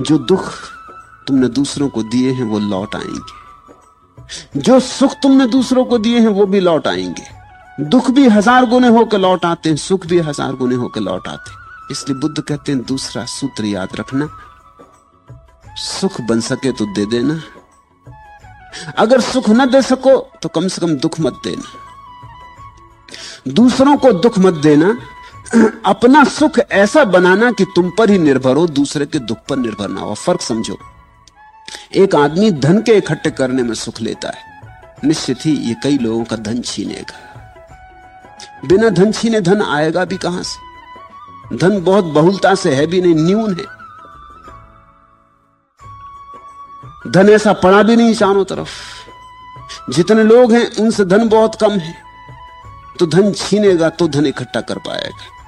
जो दुख तुमने दूसरों को दिए हैं, वो लौट आएँगे। जो सुख तुमने दूसरों को दिए हैं, वो भी लौट आएँगे। दुख भी हज़ार गुने होकर लौट आते हैं, सुख भी हज़ार गुने होकर लौट आते हैं। इसलिए बुद्ध कहते हैं, दूसरा सूत्र याद रखना। सुख बन सके तो दे देना। अगर सुख न दे सको तो कम से कम दुख मत देना। दूसरों को दुख मत देना। अपना सुख ऐसा बनाना कि तुम पर ही निर्भर हो, दूसरे के दुख पर निर्भर ना हो। फ़र्क समझो, एक आदमी धन के इकट्ठे करने में सुख लेता है। निश्चित ही ये कई लोगों का धन छीनेगा। बिना धन छीने धन आएगा भी कहाँ से? धन बहुत बहुलता से है भी नहीं, न्यून है। धन ऐसा पड़ा भी नहीं चारों तरफ़। जितने लोग हैं उनसे धन बहुत कम है। तो धन छीनेगा तो धन इकट्ठा कर पाएगा।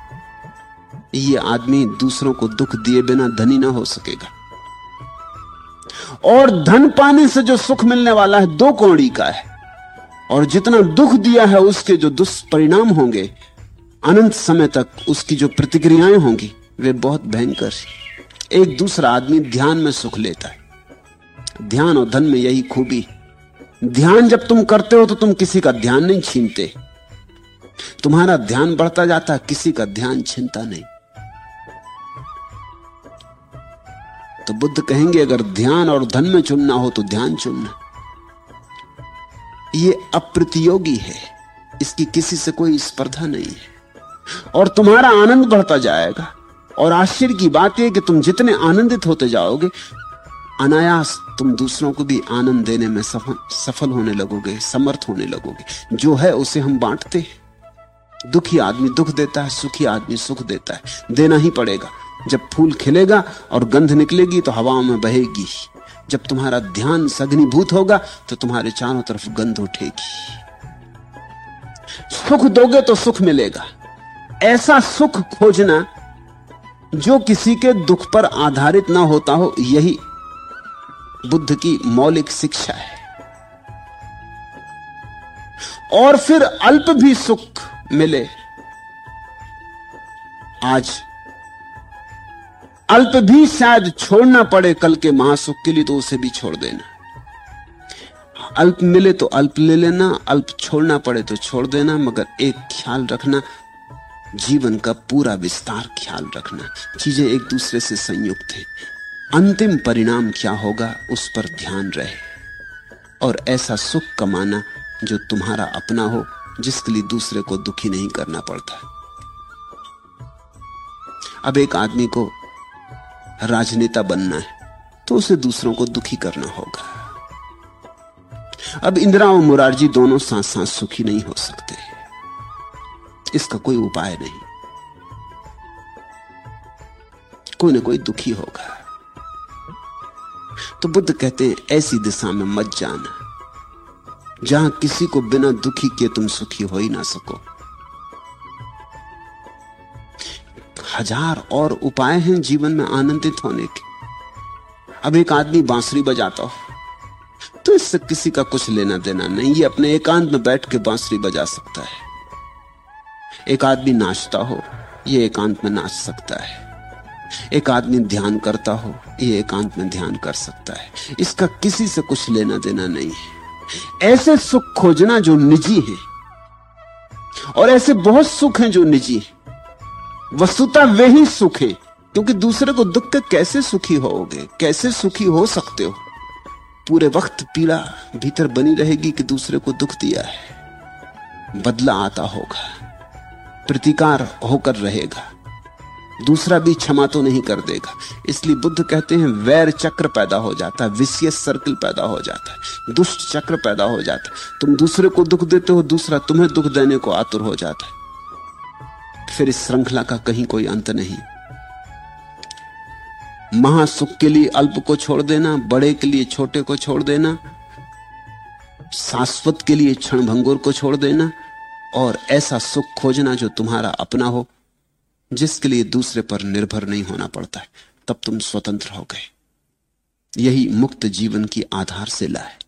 ये आदमी दूसरों को दुख दिए बिना धनी ना हो सकेगा। और धन पाने से जो सुख मिलने वाला है, दो कौड़ी का है। और जितना दुख दिया है, उसके जो दुष्परिणाम होंगे, अनंत समय तक उसकी जो प्रतिक्रियाएँ होंगी, वे बहुत भयंकर एक दूसरा आदमी ध्यान में सुख लेता है। ध्यान और धन में यही खूबी ध्यान जब तुम करते हो तो तुम किसी का ध्यान नहीं छीनते। तुम्हारा ध्यान बढ़ता जाता किसी का ध्यान छीनता नहीं। तो बुद्ध कहेंगे, अगर ध्यान और धन में चुनना हो तो ध्यान चुनना। ये अप्रतियोगी है। इसकी किसी से कोई स्पर्धा नहीं है। और तुम्हारा आनंद बढ़ता जाएगा। और आश्चर्य की बात यह कि तुम जितने आनंदित होते जाओगे, अनायास तुम दूसरों को भी आनंद देने में सफल सफल होने लगोगे, समर्थ होने लगोगे। जो है उसे हम बांटते हैं। दुखी आदमी दुख देता है, सुखी आदमी सुख देता है। देना ही पड़ेगा। जब फूल खिलेगा और गंध निकलेगी तो हवाओं में बहेगी। जब तुम्हारा ध्यान सघनीभूत होगा तो तुम्हारे चारों तरफ़ गंध उठेगी। सुख दोगे तो सुख मिलेगा। ऐसा सुख खोजना जो किसी के दुख पर आधारित ना होता हो, यही बुद्ध की मौलिक शिक्षा है। और फिर अल्प भी सुख मिले। आज अल्प भी शायद छोड़ना पड़े कल के महासुख के लिए तो उसे भी छोड़ देना। अल्प मिले तो अल्प ले लेना, अल्प छोड़ना पड़े तो छोड़ देना, मगर एक ख्याल रखना, जीवन का पूरा विस्तार ख्याल रखना। चीज़ें एक दूसरे से संयुक्त हैं। अंतिम परिणाम क्या होगा, उस पर ध्यान रहे। और ऐसा सुख कमाना जो तुम्हारा अपना हो, जिसके लिए दूसरे को दुखी नहीं करना पड़ता। अब एक आदमी को राजनेता बनना है तो उसे दूसरों को दुखी करना होगा। अब इंदिरा और मुरारजी दोनों साथ साथ सुखी नहीं हो सकते। इसका कोई उपाय नहीं। कोई ना कोई दुखी होगा। तो बुद्ध कहते हैं, ऐसी दिशा में मत जाना। जहाँ किसी को बिना दुखी किए तुम सुखी हो ही ना सको। हज़ार और उपाय हैं जीवन में आनंदित होने के। अब एक आदमी बांसुरी बजाता हो तो इससे किसी का कुछ लेना देना नहीं, ये अपने एकांत में बैठ के बांसुरी बजा सकता है। एक आदमी नाचता हो, ये एकांत में नाच सकता है। एक आदमी ध्यान करता हो, ये एकांत में ध्यान कर सकता है। इसका किसी से कुछ लेना देना नहीं है। ऐसे सुख खोजना जो निजी है, और ऐसे बहुत सुख हैं जो निजी है। वस्तुता वे ही सुख है क्योंकि दूसरे को दुख के कैसे सुखी होोगे कैसे सुखी हो सकते हो? पूरे वक्त पीड़ा भीतर बनी रहेगी कि दूसरे को दुख दिया है। बदला आता होगा, प्रतिकार होकर रहेगा। दूसरा भी क्षमा तो नहीं कर देगा। इसलिए बुद्ध कहते हैं, वैर चक्र पैदा हो जाता है विशियस सर्कल पैदा हो जाता है, दुष्ट चक्र पैदा हो जाता है। तुम दूसरे को दुख देते हो, दूसरा तुम्हें दुख देने को आतुर हो जाता है। फिर इस श्रृंखला का कहीं कोई अंत नहीं। महासुख के लिए अल्प को छोड़ देना, बड़े के लिए छोटे को छोड़ देना, शाश्वत के लिए क्षण भंगुर को छोड़ देना, और ऐसा सुख खोजना जो तुम्हारा अपना हो, जिसके लिए दूसरे पर निर्भर नहीं होना पड़ता है, तब तुम स्वतंत्र हो गए। यही मुक्त जीवन की आधार आधारशिला है